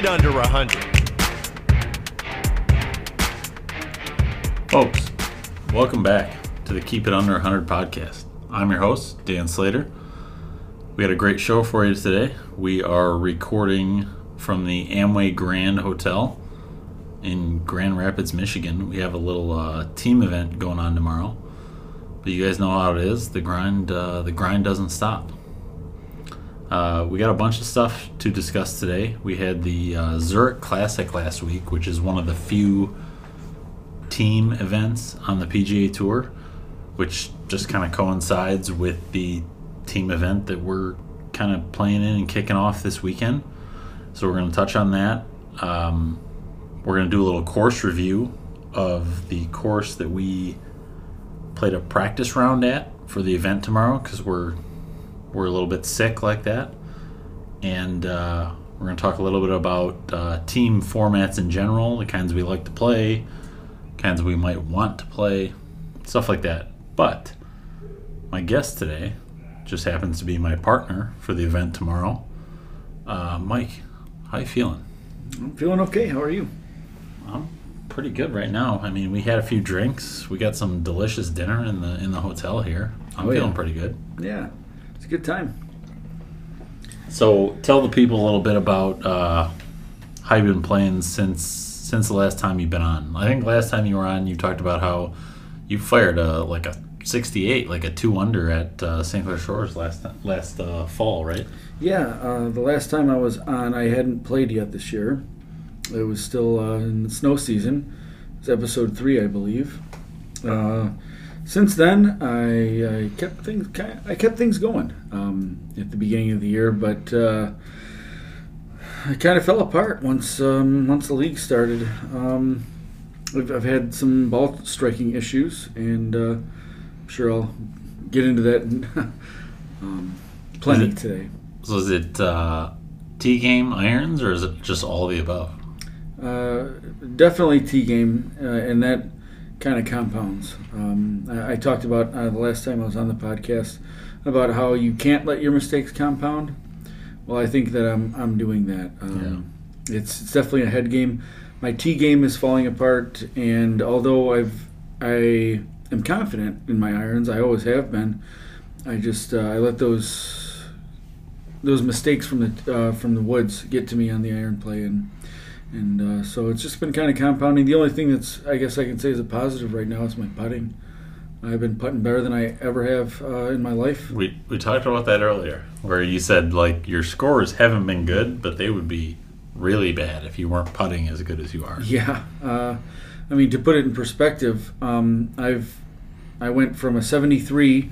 it under 100. Folks, welcome back to the Keep It Under 100 podcast. I'm your host, Dan Slater. We had a great show for you today. We are recording from the Amway Grand Hotel in Grand Rapids, Michigan. We have a little uh, team event going on tomorrow. But you guys know how it is. The grind, uh, the grind doesn't stop. Uh, we got a bunch of stuff to discuss today. We had the uh, Zurich Classic last week, which is one of the few team events on the PGA Tour, which just kind of coincides with the team event that we're kind of playing in and kicking off this weekend. So we're going to touch on that. Um, we're going to do a little course review of the course that we played a practice round at for the event tomorrow because we're we're a little bit sick like that, and uh, we're going to talk a little bit about uh, team formats in general, the kinds we like to play, kinds we might want to play, stuff like that. But my guest today just happens to be my partner for the event tomorrow. Uh, Mike, how you feeling? I'm feeling okay. How are you? I'm pretty good right now. I mean, we had a few drinks. We got some delicious dinner in the in the hotel here. I'm Oh, yeah. feeling pretty good. Yeah, it's a good time. So, tell the people a little bit about uh, how you've been playing since since the last time you've been on. I think last time you were on, you talked about how you fired a like a 68, like a two under at uh, St. Clair Shores last last uh, fall, right? Yeah, uh, the last time I was on, I hadn't played yet this year. It was still uh, in the snow season. It's episode three, I believe. Since then, I, I kept things I kept things going um, at the beginning of the year, but uh, I kind of fell apart once um, once the league started. Um, I've, I've had some ball striking issues, and uh, I'm sure I'll get into that um, plenty it- today. So, is it uh, tee game irons or is it just all the above? Uh, definitely tee game, uh, and that kind of compounds. Um, I, I talked about uh, the last time I was on the podcast about how you can't let your mistakes compound. Well, I think that I'm I'm doing that. Um, It's it's definitely a head game. My tee game is falling apart, and although I've I am confident in my irons, I always have been. I just uh, I let those those mistakes from the uh, from the woods get to me on the iron play, and and uh, so it's just been kind of compounding. The only thing that's I guess I can say is a positive right now is my putting. I've been putting better than I ever have uh, in my life. We we talked about that earlier, where you said like your scores haven't been good, but they would be really bad if you weren't putting as good as you are. Yeah, uh, I mean to put it in perspective, um, I've I went from a 73,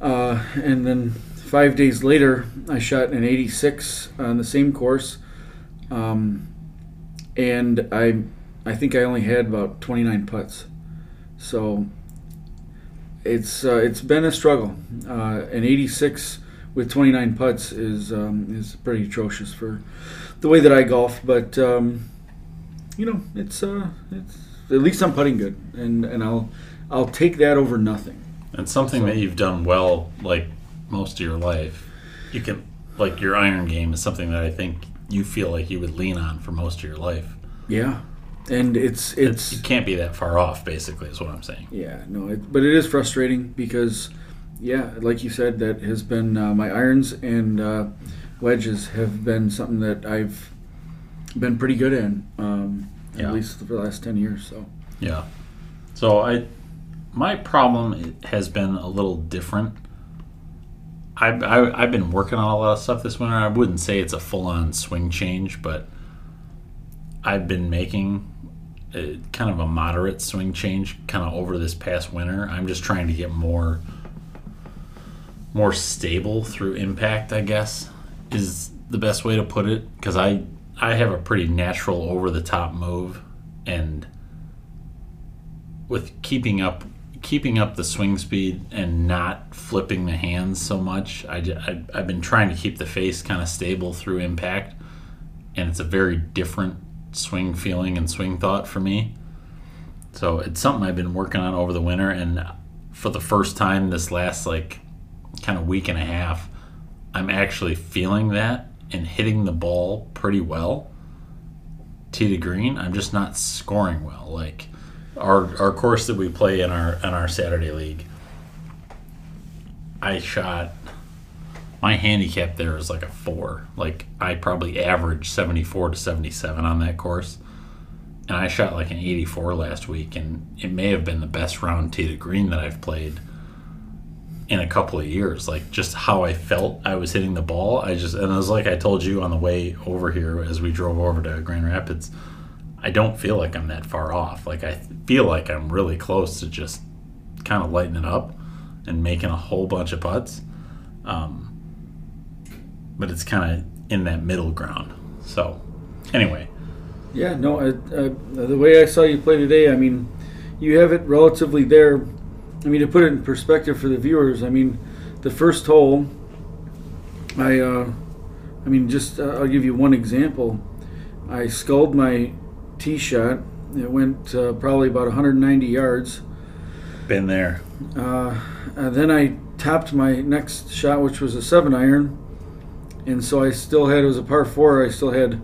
uh, and then five days later I shot an 86 on the same course, um, and I I think I only had about 29 putts, so it's uh, it's been a struggle. Uh, an 86 with 29 putts is um, is pretty atrocious for the way that I golf, but. Um, you know, it's uh, it's at least I'm putting good, and and I'll I'll take that over nothing. And something So- that you've done well, like most of your life, you can like your iron game is something that I think you feel like you would lean on for most of your life. Yeah, and it's it's You can't be that far off, basically, is what I'm saying. yeah no, it, but it is frustrating because yeah, like you said, that has been uh, my irons and uh, wedges have been something that I've been pretty good in, um, Yeah. at least for the last ten years. So Yeah. So I, my problem has been a little different. I've, I, I've been working on a lot of stuff this winter. I wouldn't say it's a full on swing change, but I've been making a, kind of a moderate swing change kind of over this past winter. I'm just trying to get more more stable through impact, I guess, is the best way to put it because I I have a pretty natural over the top move and with keeping up keeping up the swing speed and not flipping the hands so much I I've been trying to keep the face kind of stable through impact and it's a very different swing feeling and swing thought for me so it's something i've been working on over the winter and for the first time this last like kind of week and a half i'm actually feeling that and hitting the ball pretty well tee to green, I'm just not scoring well. Like our our course that we play in our in our Saturday league, I shot my handicap there is like a four. Like I probably averaged 74 to 77 on that course. And I shot like an 84 last week, and it may have been the best round tee to green that I've played in a couple of years. Like just how I felt I was hitting the ball. I just and it was like I told you on the way over here as we drove over to Grand Rapids. I don't feel like I'm that far off. Like I feel like I'm really close to just kind of lighting it up and making a whole bunch of putts. Um, but it's kind of in that middle ground. So, anyway, Yeah, no, I, I, the way I saw you play today, I mean, you have it relatively there. I mean, to put it in perspective for the viewers, I mean, the first hole, I, uh, I mean, just uh, I'll give you one example. I sculled my tee shot. It went uh, probably about 190 yards. been there. Uh, and then I topped my next shot, which was a seven iron, and so I still had it was a par four. I still had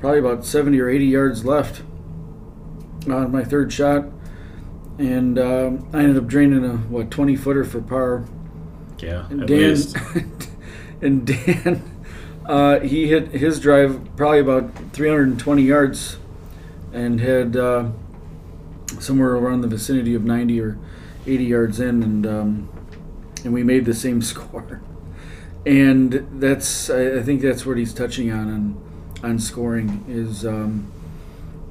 probably about 70 or 80 yards left on my third shot, and um, I ended up draining a what 20 footer for par. Yeah, And Dan and Dan, uh, he hit his drive probably about 320 yards, and had uh, somewhere around the vicinity of 90 or 80 yards in, and um, and we made the same score. And that's I, I think that's what he's touching on on, on scoring is. Um,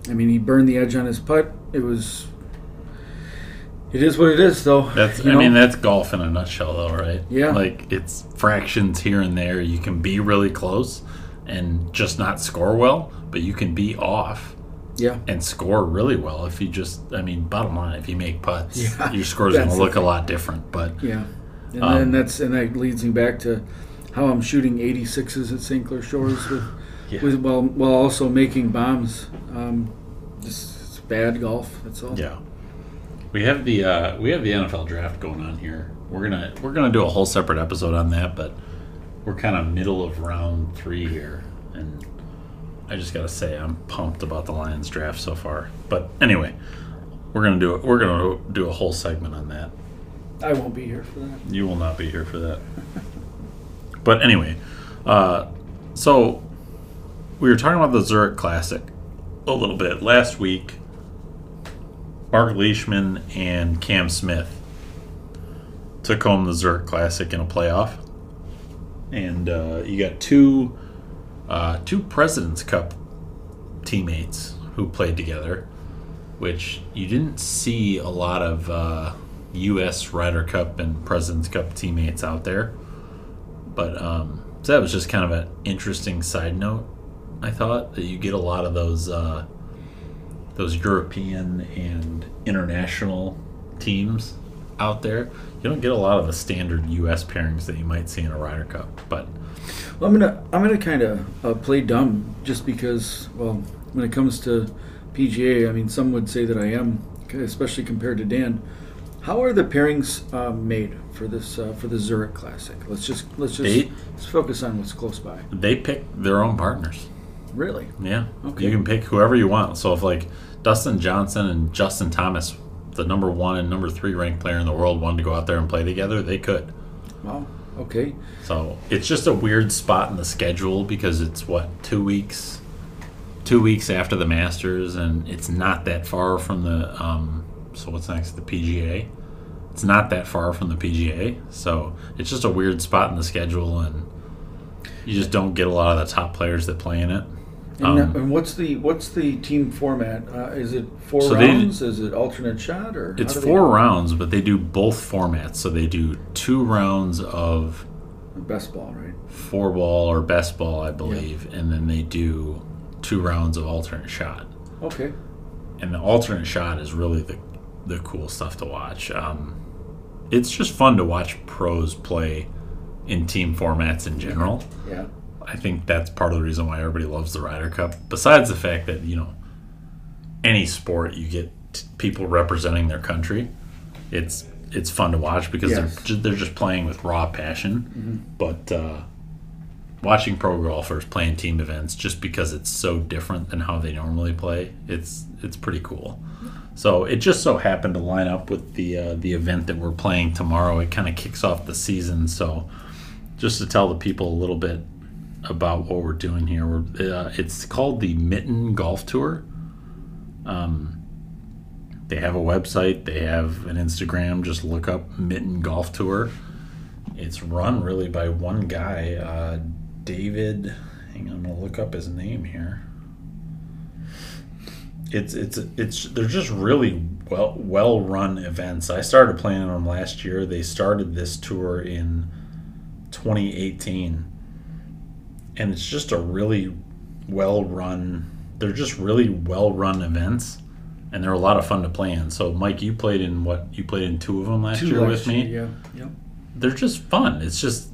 I mean, he burned the edge on his putt. It was. It is what it is, though. That's you I know? mean that's golf in a nutshell though, right? Yeah. Like it's fractions here and there. You can be really close and just not score well, but you can be off yeah. and score really well if you just I mean, bottom line, if you make putts, Yeah, your score's going to look a lot different, but Yeah, and Um, then that's and that leads me back to how I'm shooting 86s at St. Clair Shores with, Yeah. with while while also making bombs. Um, just it's bad golf. That's all. Yeah. We have the uh, we have the NFL draft going on here. We're gonna we're gonna do a whole separate episode on that, but we're kind of middle of round three here, I just gotta say I'm pumped about the Lions draft so far. But anyway, we're gonna do it. We're gonna do a whole segment on that. I won't be here for that. You will not be here for that. but anyway, uh, so we were talking about the Zurich Classic a little bit last week. Mark Leishman and Cam Smith took home the Zurich Classic in a playoff, and uh, you got two uh, two Presidents Cup teammates who played together, which you didn't see a lot of uh, U.S. Ryder Cup and Presidents Cup teammates out there. But um, so that was just kind of an interesting side note. I thought that you get a lot of those uh, those European and international teams out there. You don't get a lot of the standard U.S. pairings that you might see in a Ryder Cup, but Well, I'm gonna I'm gonna kind of uh, play dumb just because well when it comes to PGA I mean some would say that I am especially compared to Dan. How are the pairings uh, made for this uh, for the Zurich Classic? Let's just let's just They- let's focus on what's close by. they pick their own partners. Really? Yeah. Okay. You can pick whoever you want. So if like Dustin Johnson and Justin Thomas, the number one and number three ranked player in the world, wanted to go out there and play together, they could. Wow. Okay. So it's just a weird spot in the schedule because it's what two weeks, two weeks after the Masters, and it's not that far from the. Um, so what's next? The PGA. It's not that far from the PGA, so it's just a weird spot in the schedule, and you just don't get a lot of the top players that play in it. And, Um, and what's the what's the team format? Uh, is it four So they- rounds? is it alternate shot or? It's they four rounds, but they do both formats. So they do two rounds of Best ball, right? four ball or best ball, I believe, and then they do two rounds of alternate shot. Okay. And the alternate shot is really the the cool stuff to watch. Um, it's just fun to watch pros play in team formats in general. Yeah. I think that's part of the reason why everybody loves the Ryder Cup. Besides the fact that you know, any sport you get t- people representing their country, it's it's fun to watch because Yes. they're ju- they're just playing with raw passion. But uh, watching pro golfers playing team events just because it's so different than how they normally play. It's it's pretty cool. So it just so happened to line up with the uh, the event that we're playing tomorrow. It kind of kicks off the season. So just to tell the people a little bit about what we're doing here, we're, uh, it's called the Mitten Golf Tour. Um, they have a website. They have an Instagram. Just look up Mitten Golf Tour. It's run really by one guy, uh, David. Hang on, I'm gonna look up his name here. It's it's it's they're just really well well run events. I started playing them last year. They started this tour in 2018, and it's just a really well run. They're just really well run events and they're a lot of fun to play in. So, Mike, you played in what? You played in two of them last Two year last with me. year, Yeah, yeah. They're just fun. It's just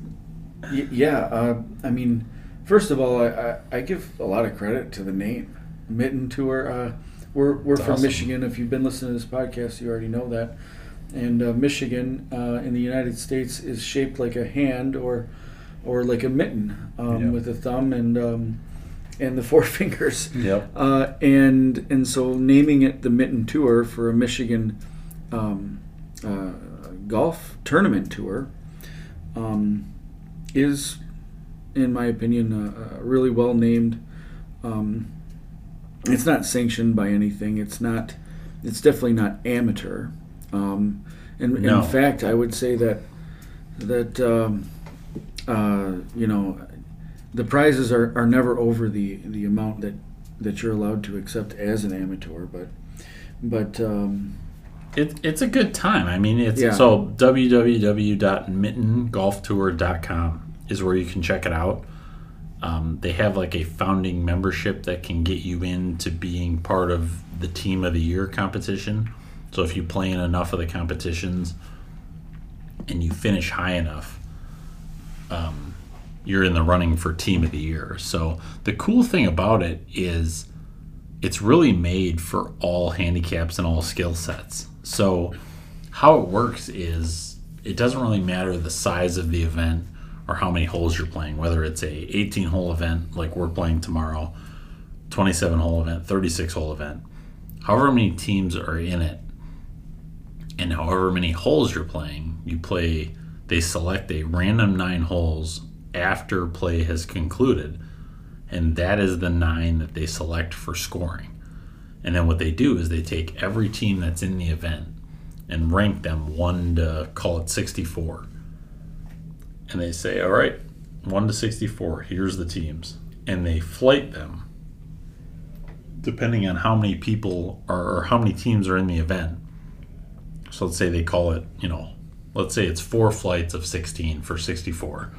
Y- Yeah, uh, I mean, first of all, I, I, I give a lot of credit to the name Mitten Tour. Uh, we're we're It's from awesome. Michigan. If you've been listening to this podcast, you already know that. And uh, Michigan uh, in the United States is shaped like a hand or or like a mitten um, Yeah. with a thumb and um, and the four fingers. yep. Uh, and and so naming it the Mitten Tour for a Michigan um, uh, golf tournament tour um, is, in my opinion, uh, uh, really well named. Um, it's not sanctioned by anything. It's not. It's definitely not amateur. Um, and No. in fact, I would say that that um, uh, you know the prizes are, are never over the, the amount that, that you're allowed to accept as an amateur, but but um, It, it's a good time. I mean, it's Yeah. so www.mittengolftour.com is where you can check it out. Um, they have like a founding membership that can get you into being part of the team of the year competition. So if you play in enough of the competitions and you finish high enough, um, you're in the running for team of the year. So the cool thing about it is it's really made for all handicaps and all skill sets. So how it works is it doesn't really matter the size of the event or how many holes you're playing, whether it's a 18 hole event like we're playing tomorrow, 27 hole event, 36 hole event. However many teams are in it and however many holes you're playing, you play they select a random 9 holes after play has concluded and that is the nine that they select for scoring. And then what they do is they take every team that's in the event and rank them one to call it 64. And they say, all right, one to 64, here's the teams. And they flight them depending on how many people are, or how many teams are in the event. So let's say they call it, you know, let's say it's four flights of 16 for 64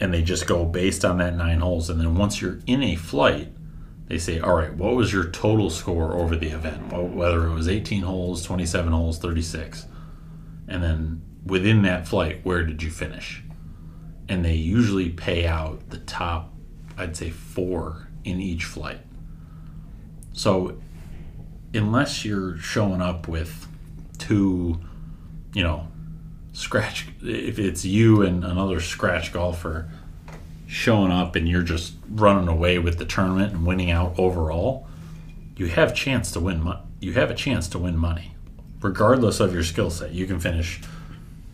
and they just go based on that nine holes. And then once you're in a flight, they say, all right, what was your total score over the event? Whether it was 18 holes, 27 holes, 36. And then within that flight, where did you finish? And they usually pay out the top, I'd say, four in each flight. So unless you're showing up with two, you know, scratch if it's you and another scratch golfer showing up and you're just running away with the tournament and winning out overall you have chance to win mo- you have a chance to win money regardless of your skill set. You can finish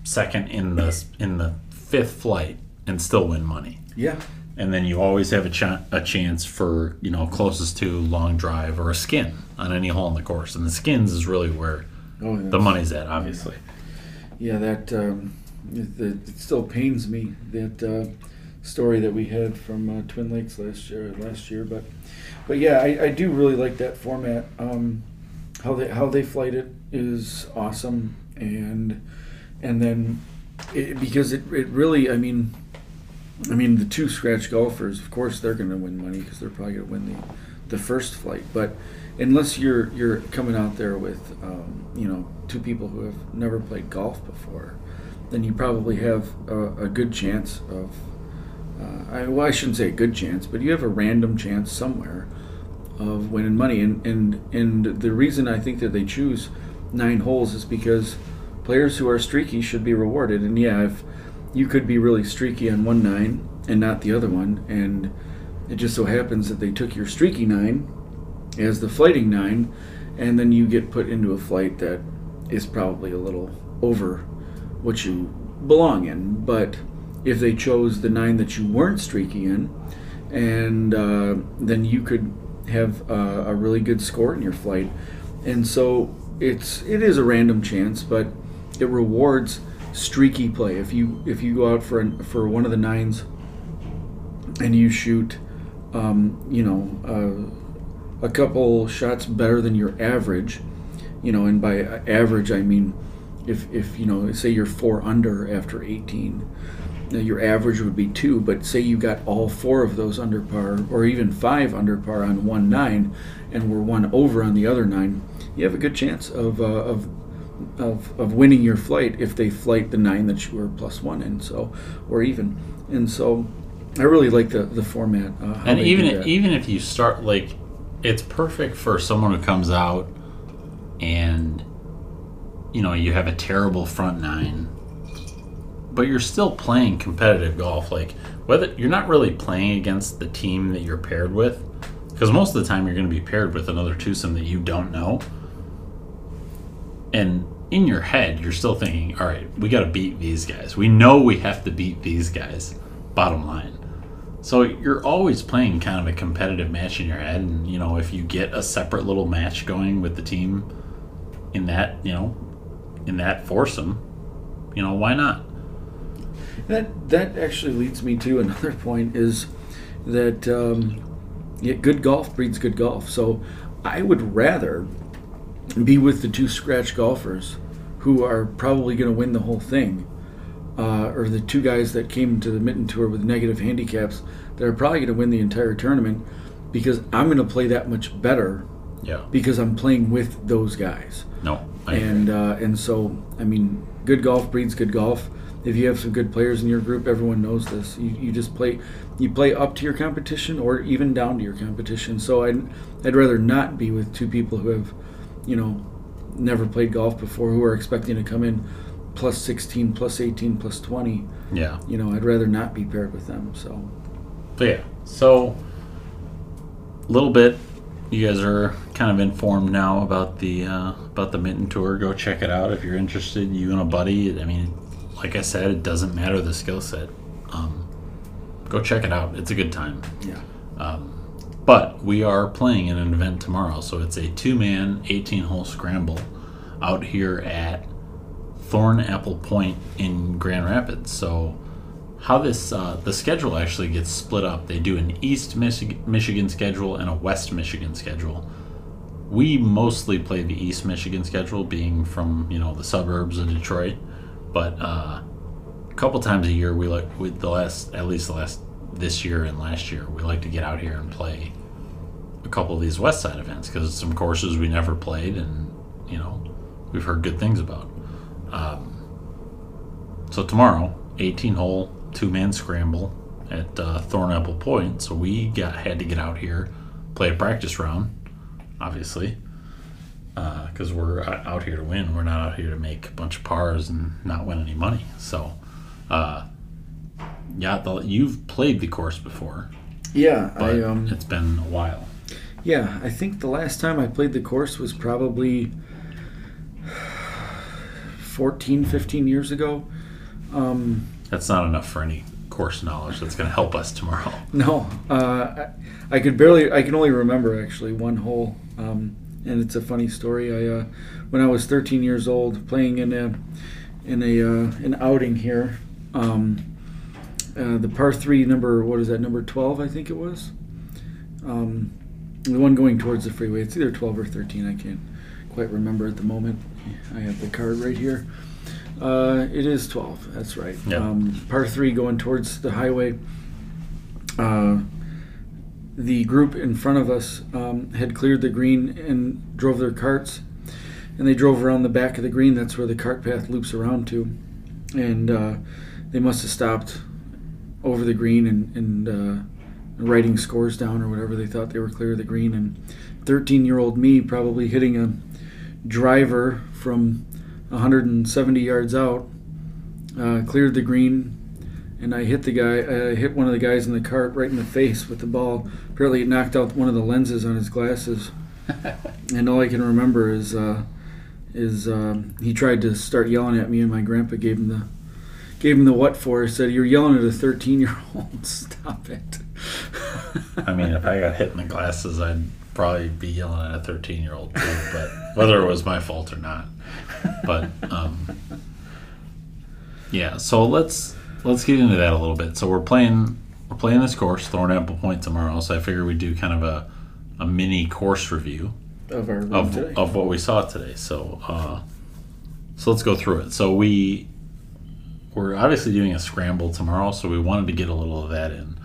second in the in the fifth flight and still win money. Yeah, and then you always have a, ch- a chance for you know closest to long drive or a skin on any hole in the course. And the skins is really where oh, the money's at obviously. Yeah, that um, it still pains me that uh, story that we had from uh, Twin Lakes last year. Last year, but but yeah, I, I do really like that format. Um, how they how they flight it is awesome, and and then it, because it, it really, I mean, I mean the two scratch golfers, of course, they're going to win money because they're probably going to win the the first flight, but unless you're you're coming out there with um, you know two people who have never played golf before, then you probably have a, a good chance of. Uh, I, well, I shouldn't say a good chance, but you have a random chance somewhere of winning money, and and and the reason I think that they choose nine holes is because players who are streaky should be rewarded, and yeah, if you could be really streaky on one nine and not the other one. And it just so happens that they took your streaky nine as the flighting nine, and then you get put into a flight that is probably a little over what you belong in. But if they chose the nine that you weren't streaky in, and uh, then you could have uh, a really good score in your flight. And so it's it is a random chance, but it rewards streaky play. If you if you go out for an, for one of the nines and you shoot, um, you know, uh, a couple shots better than your average, you know, and by average I mean if if you know say you're four under after 18 your average would be two, but say you got all four of those under par, or even five under par on one nine, and were one over on the other nine, you have a good chance of uh, of, of of winning your flight if they flight the nine that you were plus one in, so or even, and so I really like the the format. Uh, and even even if you start like, it's perfect for someone who comes out and you know you have a terrible front nine but you're still playing competitive golf. Like whether you're not really playing against the team that you're paired with, because most of the time you're going to be paired with another twosome that you don't know. And in your head, you're still thinking, all right, we got to beat these guys. We know we have to beat these guys. Bottom line. So you're always playing kind of a competitive match in your head, and you know if you get a separate little match going with the team in that, you know, in that foursome, you know why not? That that actually leads me to another point is that um, yeah, good golf breeds good golf. So I would rather be with the two scratch golfers who are probably going to win the whole thing, uh, or the two guys that came to the Mitten Tour with negative handicaps that are probably going to win the entire tournament because I'm going to play that much better. Yeah. Because I'm playing with those guys. No. and uh, and so I mean, good golf breeds good golf if you have some good players in your group, everyone knows this. You, you just play you play up to your competition or even down to your competition. So I'd I'd rather not be with two people who have, you know, never played golf before who are expecting to come in plus 16, plus 18, plus 20. Yeah. You know, I'd rather not be paired with them. So. But yeah. So a little bit you guys are kind of informed now about the uh, about the Mitten Tour. Go check it out if you're interested. You and a buddy. I mean, like I said, it doesn't matter the skill set. Um, go check it out. It's a good time. Yeah. Um, but we are playing in an event tomorrow, so it's a two-man, 18-hole scramble out here at Thornapple Point in Grand Rapids. So how this uh, the schedule actually gets split up. They do an East Michi- Michigan schedule and a West Michigan schedule. We mostly play the East Michigan schedule, being from you know the suburbs of Detroit. But uh, a couple times a year, we like with the last at least the last this year and last year, we like to get out here and play a couple of these West Side events because some courses we never played and you know we've heard good things about. Um, so tomorrow, 18 hole two man scramble at uh, Thornapple Point. So we got had to get out here, play a practice round, obviously because uh, we're out here to win. We're not out here to make a bunch of pars and not win any money. So, uh, yeah, the, you've played the course before. Yeah, I, um, it's been a while. Yeah, I think the last time I played the course was probably 14, 15 years ago. Um, That's not enough for any course knowledge that's going to help us tomorrow. No, uh, I, I, could barely. I can only remember actually one hole. Um, and it's a funny story. I uh, when I was 13 years old, playing in a in a uh, an outing here, um, uh, the par three number what is that number 12 I think it was, um, the one going towards the freeway. It's either 12 or 13. I can't quite remember at the moment. I have the card right here. Uh, it is 12. That's right. Yep. Um, par three going towards the highway. Uh, the group in front of us um, had cleared the green and drove their carts, and they drove around the back of the green. That's where the cart path loops around to, and uh, they must have stopped over the green and, and uh, writing scores down or whatever. They thought they were clear of the green, and 13-year-old me probably hitting a driver from 170 yards out, uh, cleared the green and I hit the guy. I hit one of the guys in the cart right in the face with the ball. Apparently, it knocked out one of the lenses on his glasses. and all I can remember is uh, is um, he tried to start yelling at me, and my grandpa gave him the gave him the what for. He said, "You're yelling at a 13 year old. Stop it." I mean, if I got hit in the glasses, I'd probably be yelling at a 13 year old too, but whether it was my fault or not. But um, yeah, so let's let's get into that a little bit. So we're playing we're playing this course, Thornapple Point tomorrow. So I figure we do kind of a a mini course review of our of, today. of what we saw today. So uh, so let's go through it. So we we're obviously doing a scramble tomorrow, so we wanted to get a little of that in.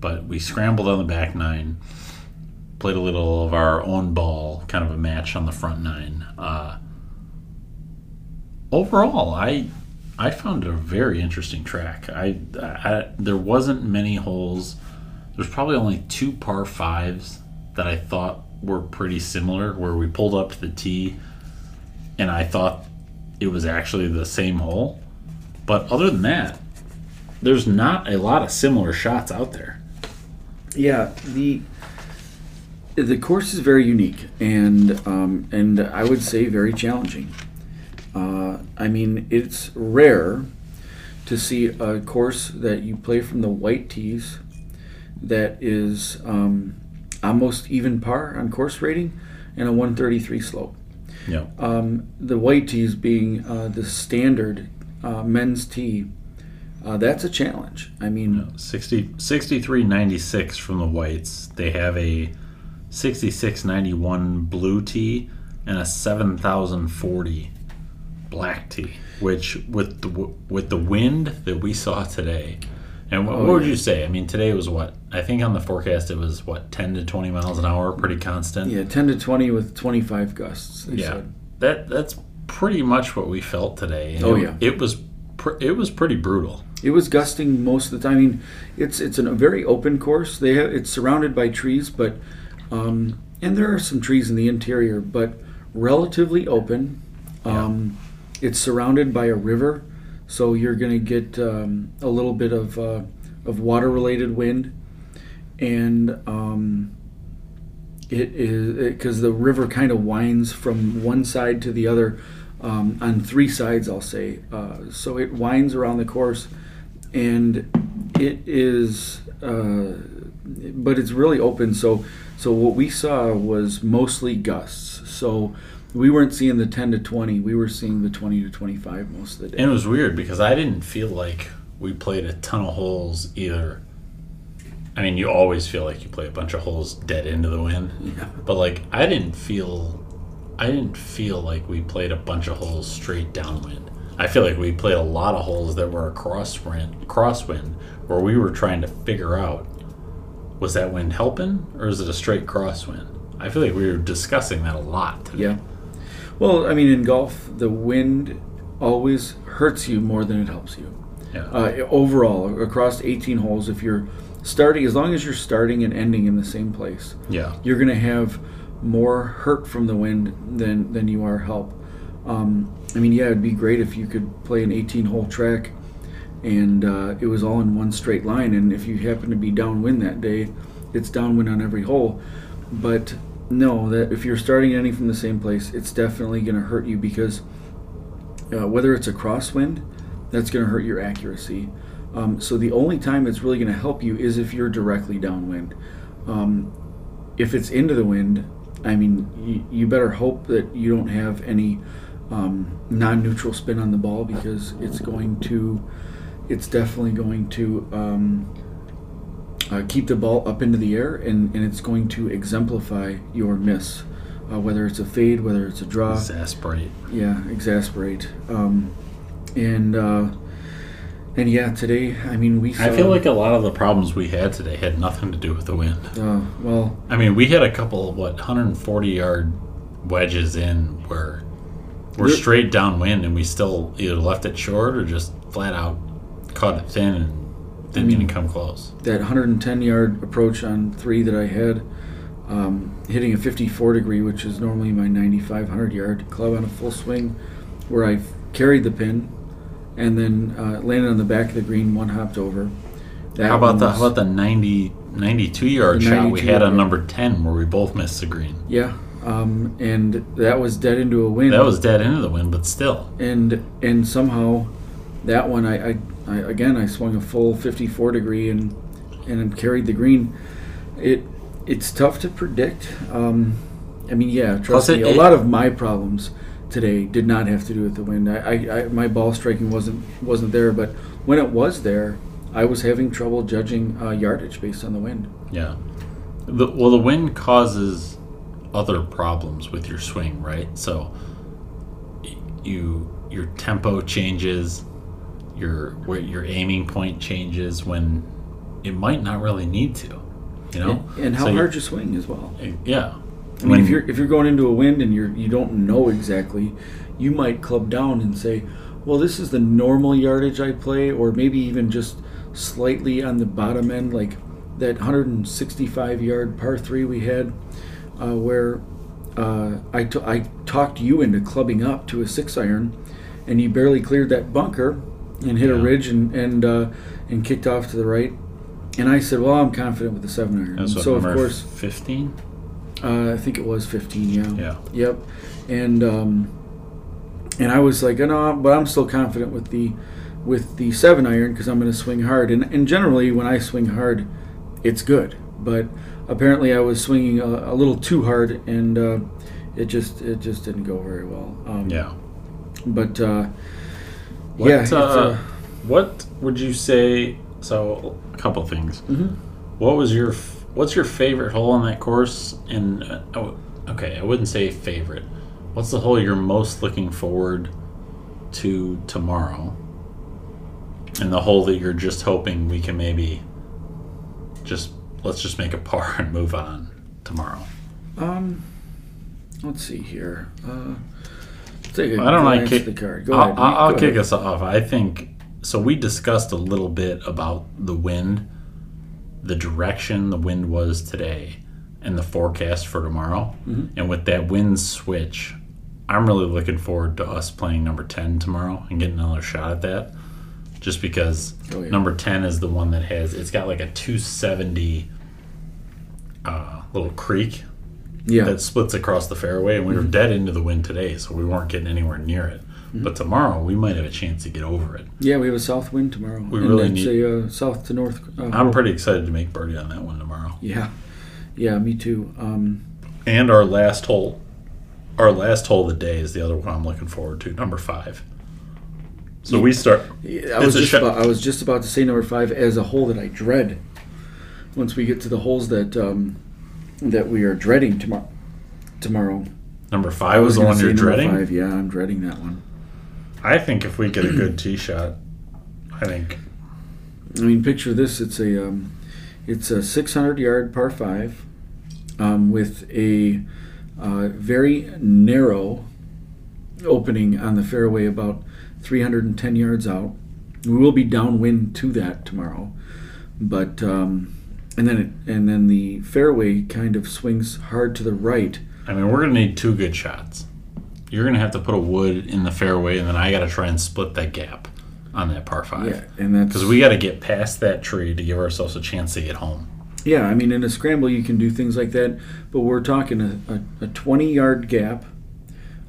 But we scrambled on the back nine, played a little of our own ball, kind of a match on the front nine. Uh, overall, I I found it a very interesting track. I, I there wasn't many holes. There's probably only two par fives that I thought were pretty similar, where we pulled up to the tee, and I thought it was actually the same hole. But other than that, there's not a lot of similar shots out there. Yeah, the the course is very unique and um, and I would say very challenging. Uh, I mean, it's rare to see a course that you play from the white tees that is um, almost even par on course rating and a 133 slope. Yeah. Um, the white tees being uh, the standard uh, men's tee, uh, that's a challenge. I mean, 60, 63.96 from the whites. They have a 66.91 blue tee and a 7,040 black tee. Which with the with the wind that we saw today, and what, Oh, what would yeah. you say? I mean, today was what I think on the forecast it was what 10 to 20 miles an hour, pretty constant. yeah, 10 to 20 with 25 gusts. Yeah, said. that that's pretty much what we felt today. And Oh, it, yeah. it was pr- it was pretty brutal. It was gusting most of the time. I mean, it's it's a very open course. They have it's surrounded by trees, but um, and there are some trees in the interior, but relatively open. Um, It's surrounded by a river, so you're going to get um, a little bit of uh, of water related wind, and um, it is because the river kind of winds from one side to the other um, on three sides, I'll say. Uh, so it winds around the course, and it is, uh, but it's really open. So, so what we saw was mostly gusts. So we weren't seeing the 10 to 20. We were seeing the 20 to 25 most of the day. And it was weird because I didn't feel like we played a ton of holes either. I mean, you always feel like you play a bunch of holes dead into the wind, Yeah. but like I didn't feel, I didn't feel like we played a bunch of holes straight downwind. I feel like we played a lot of holes that were a crosswind, crosswind, where we were trying to figure out was that wind helping or is it a straight crosswind. I feel like we were discussing that a lot today. Yeah. Well, I mean, in golf, the wind always hurts you more than it helps you. Yeah. Uh, overall, across 18 holes, if you're starting, as long as you're starting and ending in the same place, yeah. you're going to have more hurt from the wind than than you are help. Um, I mean, yeah, it'd be great if you could play an 18 hole track and uh, it was all in one straight line. And if you happen to be downwind that day, it's downwind on every hole. But no, that if you're starting ending from the same place, it's definitely going to hurt you because uh, whether it's a crosswind, that's going to hurt your accuracy. Um, so the only time it's really going to help you is if you're directly downwind. Um, if it's into the wind, I mean, you, you better hope that you don't have any um, non-neutral spin on the ball because it's going to, it's definitely going to um, uh, keep the ball up into the air and, and it's going to exemplify your miss, uh, whether it's a fade, whether it's a draw Exasperate. yeah exasperate um, and uh, and yeah today i mean we saw, I feel like a lot of the problems we had today had nothing to do with the wind. uh, well I mean, we had a couple of what 140 yard wedges in where we're straight downwind and we still either left it short or just flat out caught it thin and didn't mean- even come close. that 110 yard approach on three that i had um, hitting a 54 degree which is normally my 9500 yard club on a full swing where i carried the pin and then uh, landed on the back of the green, one hopped over. That How about the how about the 90, 92 yard shot we had on number ten where we both missed the green? Yeah, um, and that was dead into a wind. That was dead into the wind, but still. and and somehow that one I, I, I again I swung a full 54 degree and and carried the green. It it's tough to predict. Um, I mean, yeah, trust it- me. a lot of my problems today did not have to do with the wind. I, I, I my ball striking wasn't wasn't there, but when it was there, I was having trouble judging uh, yardage based on the wind. Yeah. The, well, the wind causes other problems with your swing, right? So you your tempo changes, your where your aiming point changes when it might not really need to. You know, And, and how So hard you swing as well. Yeah. I mean, if you're if you're going into a wind and you're you don't know exactly, you might club down and say, "Well, this is the normal yardage I play," or maybe even just slightly on the bottom end, like that 165 yard par three we had, uh, where uh, I t- I talked you into clubbing up to a six iron, and you barely cleared that bunker and hit a ridge and and uh, and kicked off to the right. And I said, "Well, I'm confident with the seven iron." That's And what, so of course, fifteen. uh, I think it was 15. Yeah. Yeah. Yep. And um, and I was like, no, but I'm still confident with the with the seven iron because I'm going to swing hard. And and generally, when I swing hard, it's good. But apparently, I was swinging a, a little too hard, and uh, it just it just didn't go very well. Um, Yeah. But uh, What, yeah, uh, uh, what would you say? So, a couple things. Mhm. What was your What's your favorite hole on that course? And uh, oh, okay, I wouldn't say favorite. What's the hole you're most looking forward to tomorrow? And the hole that you're just hoping we can maybe just let's just make a par and move on tomorrow. um, let's see here. Uh, take a I don't like kick the card. Go I'll, ahead. I'll, kick ahead. us off. I think so. We discussed a little bit about the wind, the direction the wind was today, and the forecast for tomorrow. Mm-hmm. And with that wind switch, I'm really looking forward to us playing number ten tomorrow and getting another shot at that. Just because Oh, yeah. number ten is the one that has it's got like a 270 uh, little creek Yeah. that splits across the fairway, and we were dead into the wind today, so we weren't getting anywhere near it. But tomorrow, we might have a chance to get over it. Yeah, we have a south wind tomorrow. We and really need- a uh, south to north. Uh, I'm pretty excited to make birdie on that one tomorrow. yeah, yeah, me too. Um, And our last hole, our last hole of the day is the other one I'm looking forward to, number five. So we start. yeah, I was just shot- about, I was just about to say number five as a hole that I dread. Once we get to the holes that um, that we are dreading tomorrow. Tomorrow, Number five was the one you're dreading. Five, yeah, I'm dreading that one. I think if we get a good tee shot, I think I mean, picture this: it's a um, it's a 600 yard par five um, with a uh, very narrow opening on the fairway, about 310 yards out. We will be downwind to that tomorrow, but um, and then it, and then the fairway kind of swings hard to the right. I mean we're gonna need two good shots. You're gonna have to put a wood in the fairway, and then I got to try and split that gap on that par five. Yeah, and that's Because we got to get past that tree to give ourselves a chance to get home. Yeah, I mean, in a scramble, you can do things like that, but we're talking a, a, a 20 yard gap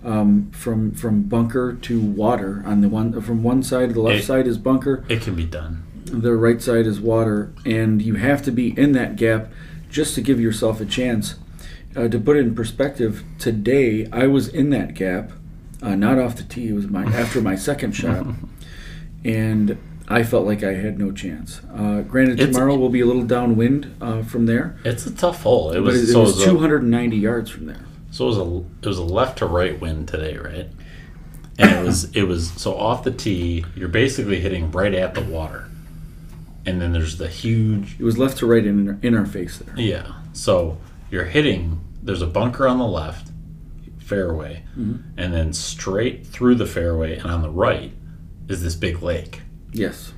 um, from from bunker to water. On the one from one side, to the left It- side is bunker, It can be done. The right side is water, and you have to be in that gap just to give yourself a chance. Uh, to put it in perspective, today I was in that gap, uh, not off the tee. It was my after my second shot, and I felt like I had no chance. Uh, granted, It's- tomorrow will be a little downwind uh, from there. It's a tough hole. It was, it, so, was it was 290 yards from there. so it was a it was a left to right wind today, right? And it was it was so off the tee. You're basically hitting right at the water, and then there's the huge It was left to right in, in our face there. yeah. So you're hitting. There's a bunker on the left fairway, Mm-hmm. and then straight through the fairway, and on the right is this big lake. Yes.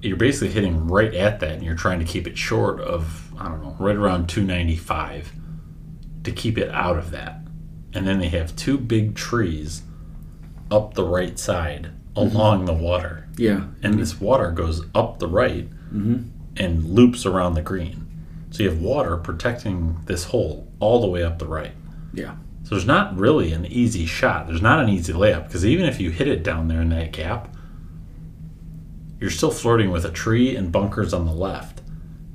you're basically hitting right at that and you're trying to keep it short of i don't know right around 295 to keep it out of that and then they have two big trees up the right side along the water. Yeah. And this water goes up the right hmm and loops around the green. So you have water protecting this hole all the way up the right. Yeah. So there's not really an easy shot. There's not an easy layup because even if you hit it down there in that gap, you're still flirting with a tree and bunkers on the left.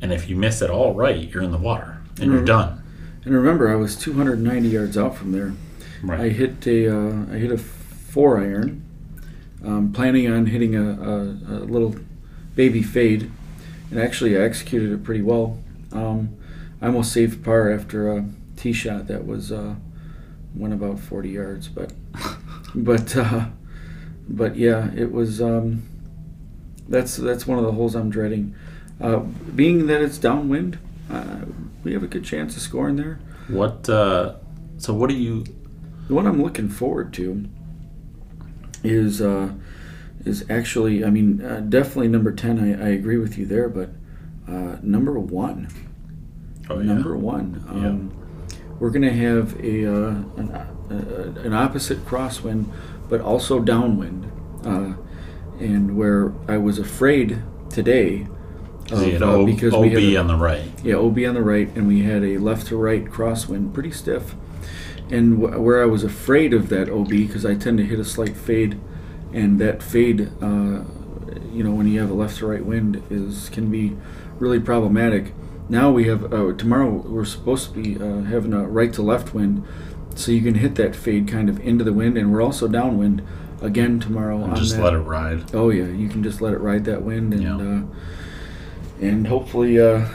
And if you miss it all right, you're in the water and you're done. And remember, I was 290 yards out from there. Right. I hit a uh, I hit a four iron, um, planning on hitting a, a, a little baby fade, and actually I executed it pretty well. Um, I almost saved par after a tee shot that was uh, went about 40 yards, but but uh, but yeah, it was. Um, that's that's one of the holes I'm dreading. Uh, being that it's downwind, uh, we have a good chance of scoring there. What? Uh, so what are you? The one I'm looking forward to is uh, is actually, I mean, uh, definitely number ten. I, I agree with you there, but uh, number one, Oh, yeah. number one, um, we're gonna have a uh, an, uh, an opposite crosswind, but also downwind, uh, and where I was afraid today. of, uh, O- because OB we had a- on the right. yeah, OB on the right, and we had a left to right crosswind, pretty stiff. And wh- where I was afraid of that OB, because I tend to hit a slight fade, and that fade, uh, you know, when you have a left to right wind, is can be really problematic. Now we have uh, tomorrow we're supposed to be uh, having a right to left wind, so you can hit that fade kind of into the wind, and we're also downwind again tomorrow. And just that. let it ride. Oh yeah, you can just let it ride that wind and Yeah. uh, and hopefully, uh,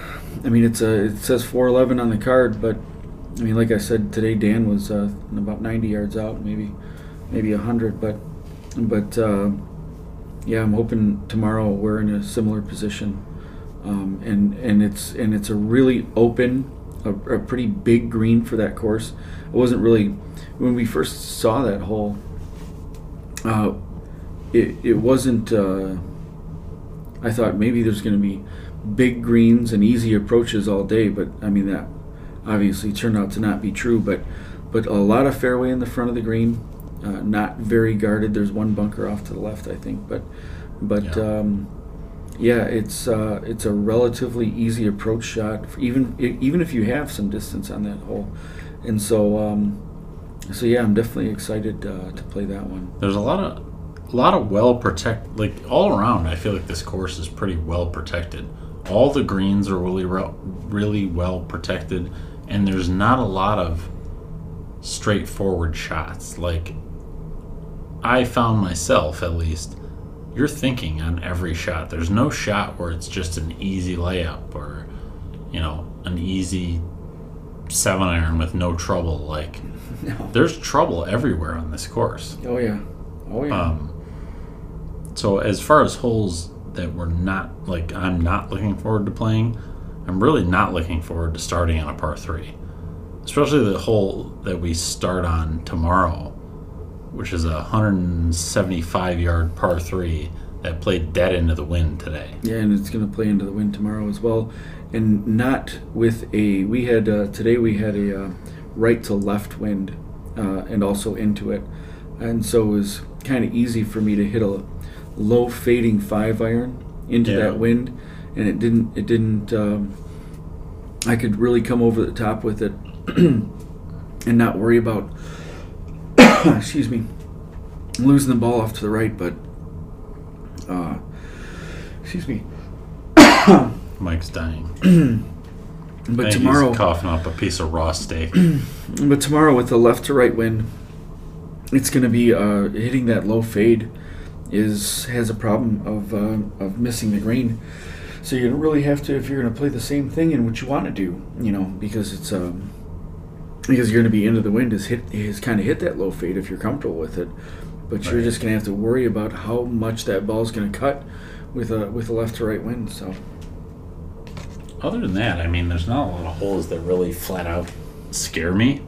I mean it's a it says 411 on the card, but I mean like I said today, Dan was uh, about 90 yards out, maybe maybe 100, but but uh, yeah, I'm hoping tomorrow we're in a similar position, um, and and it's and it's a really open, a, a pretty big green for that course. It wasn't really when we first saw that hole. Uh, it, it wasn't uh, I thought maybe there's going to be big greens and easy approaches all day, but I mean that obviously turned out to not be true. But but a lot of fairway in the front of the green, uh, not very guarded. There's one bunker off to the left, I think, but but Yeah. um, yeah, it's uh, it's a relatively easy approach shot, even even if you have some distance on that hole, and so um, so yeah, I'm definitely excited uh, to play that one. There's a lot of a lot of well protect like all around. I feel like this course is pretty well protected. All the greens are really re- really well protected, and there's not a lot of straightforward shots. Like I found myself at least. You're thinking on every shot. There's no shot where it's just an easy layup or, you know, an easy seven iron with no trouble. Like No. there's trouble everywhere on this course. Oh yeah. Oh yeah. Um, so as far as holes that we're not like, I'm not looking forward to playing. I'm really not looking forward to starting on a par three, especially the hole that we start on tomorrow, which is a 175 yard par three that played dead into the wind today. Yeah, and it's going to play into the wind tomorrow as well, and not with a. We had uh, today. We had a uh, right to left wind, uh, and also into it, and so it was kind of easy for me to hit a low fading five iron into Yeah. that wind, and it didn't. It didn't. Um, I could really come over the top with it, and not worry about. excuse me, losing the ball off to the right, but. Uh, excuse me. Mike's dying. But tomorrow, coughing up a piece of raw steak. but tomorrow with the left to right wind, it's going to be uh, hitting that low fade. Is has a problem of uh, of missing the green. So you don't really have to if you're going to play the same thing in what you want to do, you know, because it's um, because you're going to be into the wind is hit is kind of hit that low fade if you're comfortable with it, but you're just going to have to worry about how much that ball's going to cut with a with a left to right wind. So Other than that, I mean, there's not a lot of holes that really flat out scare me.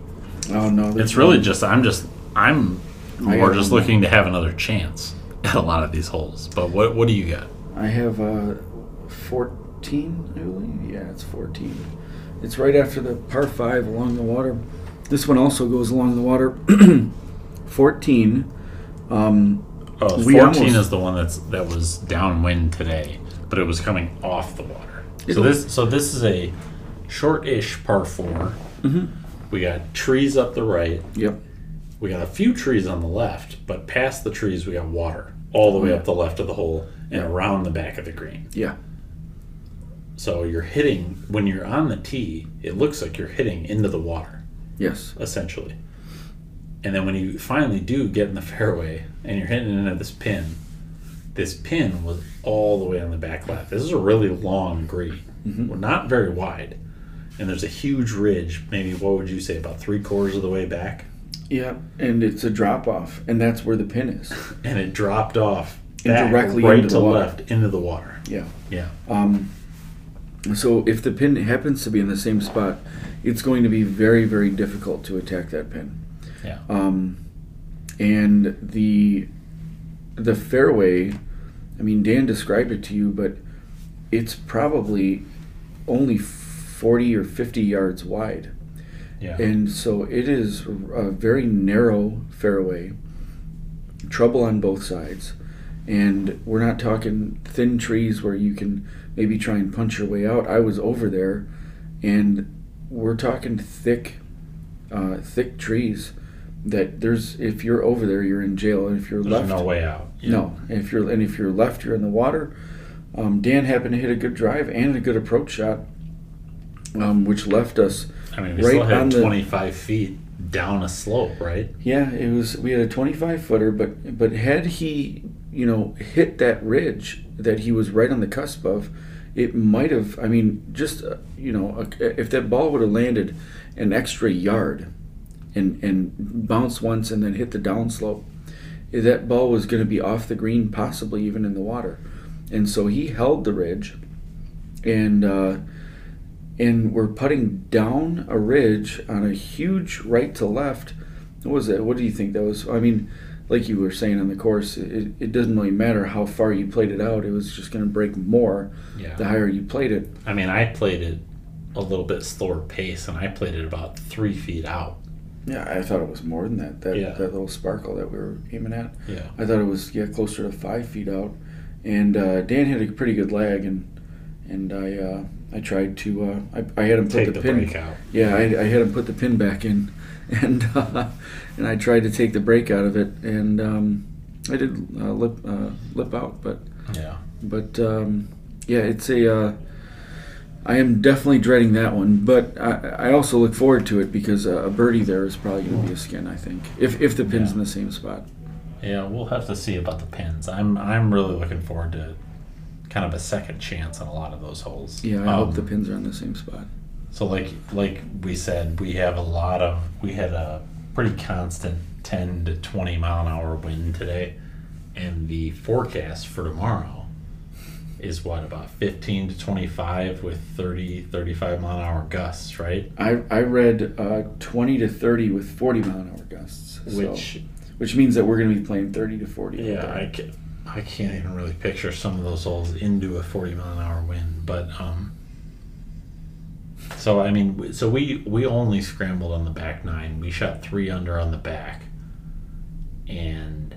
oh no, It's really no- just I'm just I'm more just looking to have another chance at a lot of these holes. But what what do you got? I have uh, 14, I believe. Yeah, it's 14. It's right after the par 5 along the water. This one also goes along the water. 14. Um, Oh, 14 almost- is the one that's that was downwind today, but it was coming off the water. So this so this is a short-ish par 4 Mhm. We got trees up the right. Yep. We got a few trees on the left, but past the trees we got water all the way up the left of the hole and around the back of the green. Yeah. So you're hitting when you're on the tee, it looks like you're hitting into the water Yes. essentially. And then when you finally do get in the fairway and you're hitting into this pin, this pin was all the way on the back left. This is a really long green, well, not very wide. And there's a huge ridge, maybe what would you say, about three quarters of the way back? Yeah. And it's a drop off, and that's where the pin is. And it dropped off directly right into to the water. left into the water. Yeah. Yeah. Um, so if the pin happens to be in the same spot, it's going to be very, very difficult to attack that pin. Yeah. Um, and the the fairway, I mean, Dan described it to you, but it's probably only forty or fifty yards wide, Yeah. and so it is a very narrow fairway. Trouble on both sides, and we're not talking thin trees where you can maybe try and punch your way out. I was over there, and we're talking thick, uh, thick trees. That there's if you're over there, you're in jail, and if you're There's left, no way out. Yeah. no. If you're and if you're left, you're in the water. Um, Dan happened to hit a good drive and a good approach shot, um, which left us. I mean, we right still on had the- 25 feet down a slope, right? Yeah, it was. We had a 25 footer, but but had he, you know, hit that ridge that he was right on the cusp of, it might have. I mean, just uh, you know, a, if that ball would have landed an extra yard, and and bounced once and then hit the downslope, that ball was going to be off the green, possibly even in the water, and so he held the ridge, and. Uh, and we're putting down a ridge on a huge right to left. What was that? What do you think that was? I mean, like you were saying on the course, it, it doesn't really matter how far you played it out. It was just going to break more Yeah. the higher you played it. I mean, I played it a little bit slower pace, and I played it about three feet out. Yeah, I thought it was more than that. That Yeah. that little sparkle that we were aiming at. Yeah. I thought it was yeah closer to five feet out. And uh, Dan had a pretty good lag, and and I uh, I tried to uh, I, I had him put Take the, the pin. out. Yeah, I, I had him put the pin back in, and uh, and I tried to take the break out of it, and um, I did uh, lip uh, lip out, but Yeah. but um, yeah, it's a. Uh, I am definitely dreading that one, but I, I also look forward to it because uh, a birdie there is probably going to be a skin. I think if if the pin's Yeah. in the same spot. Yeah, we'll have to see about the pins. I'm I'm really looking forward to kind of a second chance on a lot of those holes. Yeah, I Um, hope the pins are in the same spot. So like like we said, we have a lot of we had a pretty constant 10 to 20 mile an hour wind today, and the forecast for tomorrow is what about 15 to 25 with 30 35 mile an hour gusts, right? I I read uh, 20 to 30 with 40 mile an hour gusts, so- Which which means that we're going to be playing 30 to 40. yeah. I can I can't even really picture some of those holes into a 40 mile an hour wind, but um. So I mean, so we we only scrambled on the back nine. We shot three under on the back, and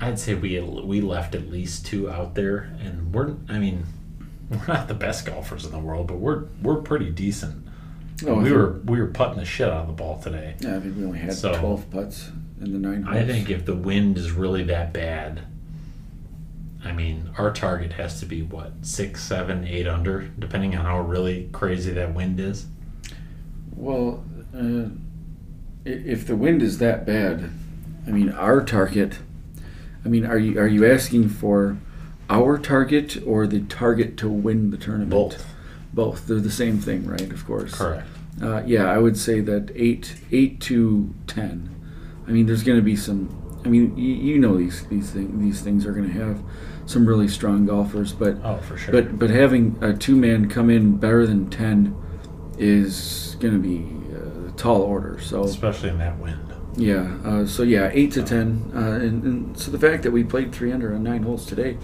I'd say we we left at least two out there, and we're I mean, we're not the best golfers in the world, but we're we're pretty decent. Oh, I we were we were putting the shit out of the ball today. Yeah, I think we only had So- 12 putts in the nine holes. I think if the wind is really that bad, I mean, our target has to be what six, seven, eight under, depending on how really crazy that wind is. Well, uh, if the wind is that bad, I mean, our target. I mean, are you are you asking for our target or the target to win the tournament? Both. Both. They're the same thing, right? Of course. Correct. Uh, yeah, I would say that eight, eight to ten. I mean, there's going to be some. I mean, you, you know these these things these things are going to have some really strong golfers, but Oh, for sure. but but having a two man come in better than ten is going to be a tall order. So especially in that wind. yeah, uh, so yeah, eight to ten, uh, and, and so the fact that we played three under on nine holes today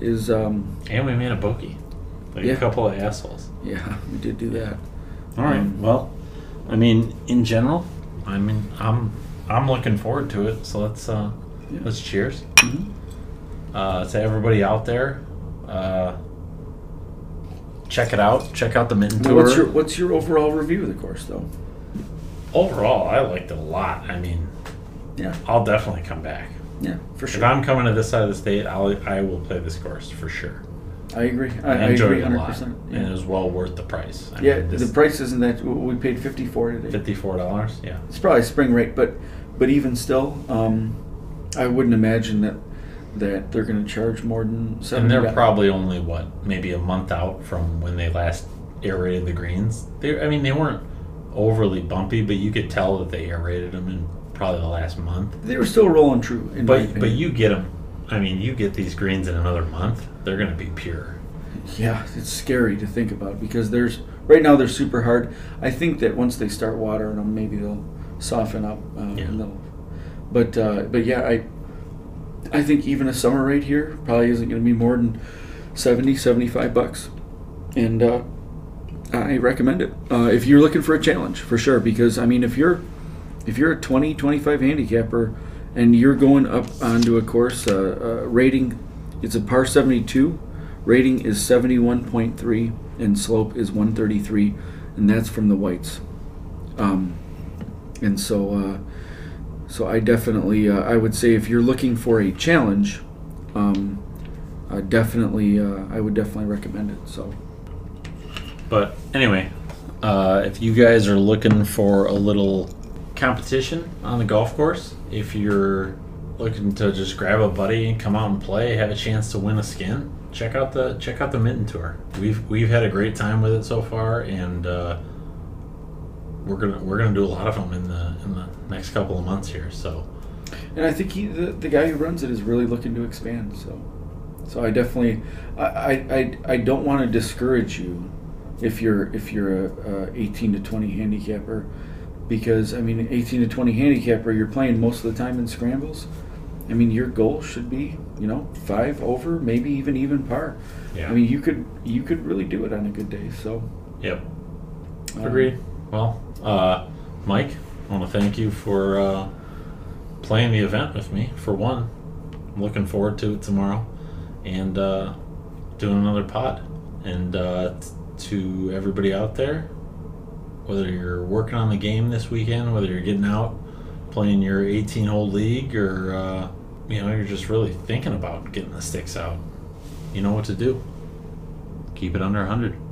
is um, And we made a bogey, like Yeah. a couple of assholes. yeah, we did do that. All right. Um, Well, I mean, in general, I mean, I'm I'm looking forward to it. So let's uh, Yeah. let's cheers. Mhm. Uh, to everybody out there, uh, check it out. Check out the Mitten Tour. what's your what's your overall review of the course, though? Overall, I liked it a lot. I mean, Yeah, I'll definitely come back. yeah, for sure. If. I'm coming to this side of the state, I'll I will play this course for sure. I agree. I, I, I enjoyed agree it a lot, percent and it was well worth the price. I Yeah, mean, the price isn't that we paid 54 today. fifty-four dollars. Yeah, It's probably spring rate, but but even still, um, I wouldn't imagine that that they're going to charge more than seven. and they're probably only what maybe a month out from when they last aerated the greens. They, I mean, they weren't overly bumpy, but you could tell that they aerated them in probably the last month. they were still rolling true. In But but you get them. I mean, you get these greens in another month, they're going to be pure. Yeah, it's scary to think about because there's right now they're super hard. I think that once they start watering them, maybe they'll soften up. Uh, Yeah. but uh, but yeah, I I think even a summer rate here probably isn't going to be more than 70, 75 bucks, and uh, I recommend it uh, if you're looking for a challenge for sure. Because I mean, if you're if you're a 20, 25 handicapper and you're going up onto a course, uh, uh, rating it's a par 72, rating is 71.3, and slope is 133, and that's from the whites. Um, and so, uh, so I definitely, uh, I would say if you're looking for a challenge, um, definitely, uh, I would definitely recommend it. So, But anyway, uh, if you guys are looking for a little competition on the golf course, if you're looking to just grab a buddy and come out and play, have a chance to win a skin, check out the check out the Mitten Tour. We've we've had a great time with it so far, and uh, we're gonna we're gonna do a lot of them in the in the next couple of months here. So and I think he, the, the guy who runs it is really looking to expand. So, so I definitely, I, I, I, don't want to discourage you if you're if you're a, a 18 to 20 handicapper, because I mean 18 to 20 handicapper, you're playing most of the time in scrambles. I mean, your goal should be, you know, five over, maybe even even par. yeah, I mean, you could you could really do it on a good day. So, yep, um, agreed. Well, uh, Mike, I want to thank you for uh, playing the event with me. For one, I'm looking forward to it tomorrow, and uh, doing another pod. And uh, to everybody out there, whether you're working on the game this weekend, whether you're getting out playing your 18 hole league, or uh, you know you're just really thinking about getting the sticks out, you know what to do. Keep it under 100.